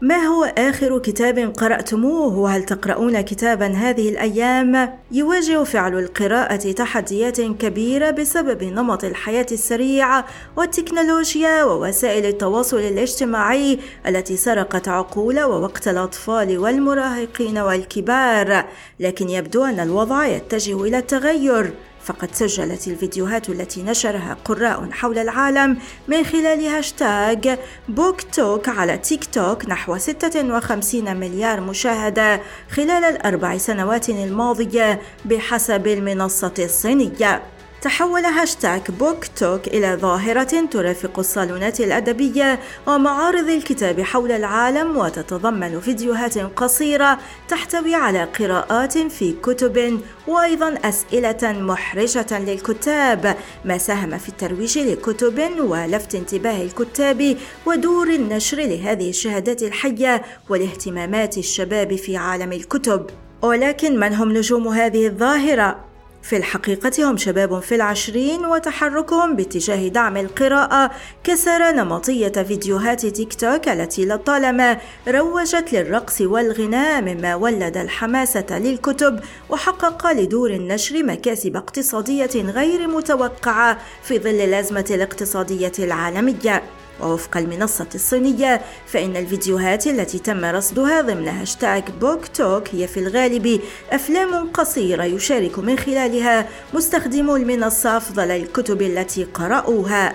ما هو آخر كتاب قرأتموه؟ وهل تقرؤون كتابا هذه الأيام؟ يواجه فعل القراءة تحديات كبيرة بسبب نمط الحياة السريع والتكنولوجيا ووسائل التواصل الاجتماعي التي سرقت عقول ووقت الأطفال والمراهقين والكبار، لكن يبدو أن الوضع يتجه إلى التغير. فقد سجلت الفيديوهات التي نشرها قراء حول العالم من خلال هاشتاج بوك توك على تيك توك نحو 56 مليار مشاهدة خلال الأربع سنوات الماضية بحسب المنصة الصينية. تحول هاشتاغ بوك توك إلى ظاهرة ترافق الصالونات الأدبية ومعارض الكتاب حول العالم وتتضمن فيديوهات قصيرة تحتوي على قراءات في كتب وأيضا أسئلة محرجة للكتاب ما ساهم في الترويج لكتب ولفت انتباه الكتاب ودور النشر لهذه الشهادات الحية والاهتمامات الشباب في عالم الكتب ولكن من هم نجوم هذه الظاهرة؟ في الحقيقة هم شباب في العشرين وتحركهم باتجاه دعم القراءة كسر نمطية فيديوهات تيك توك التي لطالما روجت للرقص والغناء مما ولد الحماسة للكتب وحقق لدور النشر مكاسب اقتصادية غير متوقعة في ظل الأزمة الاقتصادية العالمية. ووفق المنصة الصينية فإن الفيديوهات التي تم رصدها ضمن هاشتاغ بوك توك هي في الغالب أفلام قصيرة يشارك من خلالها مستخدمو المنصة أفضل الكتب التي قرأوها.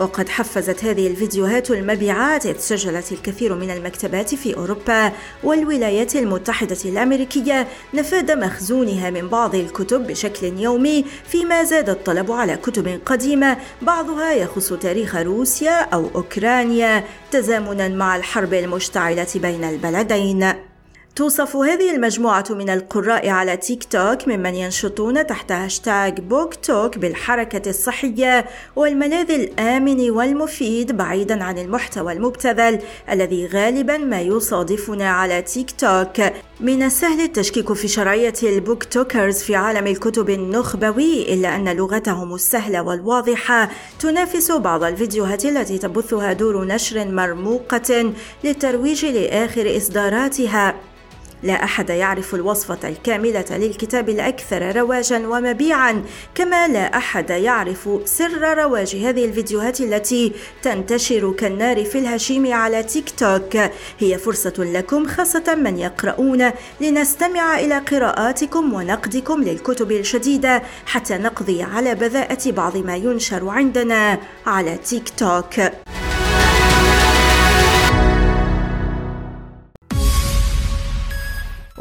وقد حفزت هذه الفيديوهات المبيعات إذ سجلت الكثير من المكتبات في أوروبا والولايات المتحدة الأمريكية نفاذ مخزونها من بعض الكتب بشكل يومي فيما زاد الطلب على كتب قديمة بعضها يخص تاريخ روسيا أو أوكرانيا تزامنا مع الحرب المشتعلة بين البلدين. توصف هذه المجموعة من القراء على تيك توك ممن ينشطون تحت هاشتاغ بوك توك بالحركة الصحية والملاذ الآمن والمفيد بعيدا عن المحتوى المبتذل الذي غالبا ما يصادفنا على تيك توك. من السهل التشكيك في شرعية ال BookTokers في عالم الكتب النخبوي إلا أن لغتهم السهلة والواضحة تنافس بعض الفيديوهات التي تبثها دور نشر مرموقة للترويج لآخر إصداراتها. لا أحد يعرف الوصفة الكاملة للكتاب الأكثر رواجا ومبيعا كما لا أحد يعرف سر رواج هذه الفيديوهات التي تنتشر كالنار في الهشيم على تيك توك. هي فرصة لكم خاصة من يقرؤون لنستمع إلى قراءاتكم ونقدكم للكتب الجديده حتى نقضي على بذاءة بعض ما ينشر عندنا على تيك توك.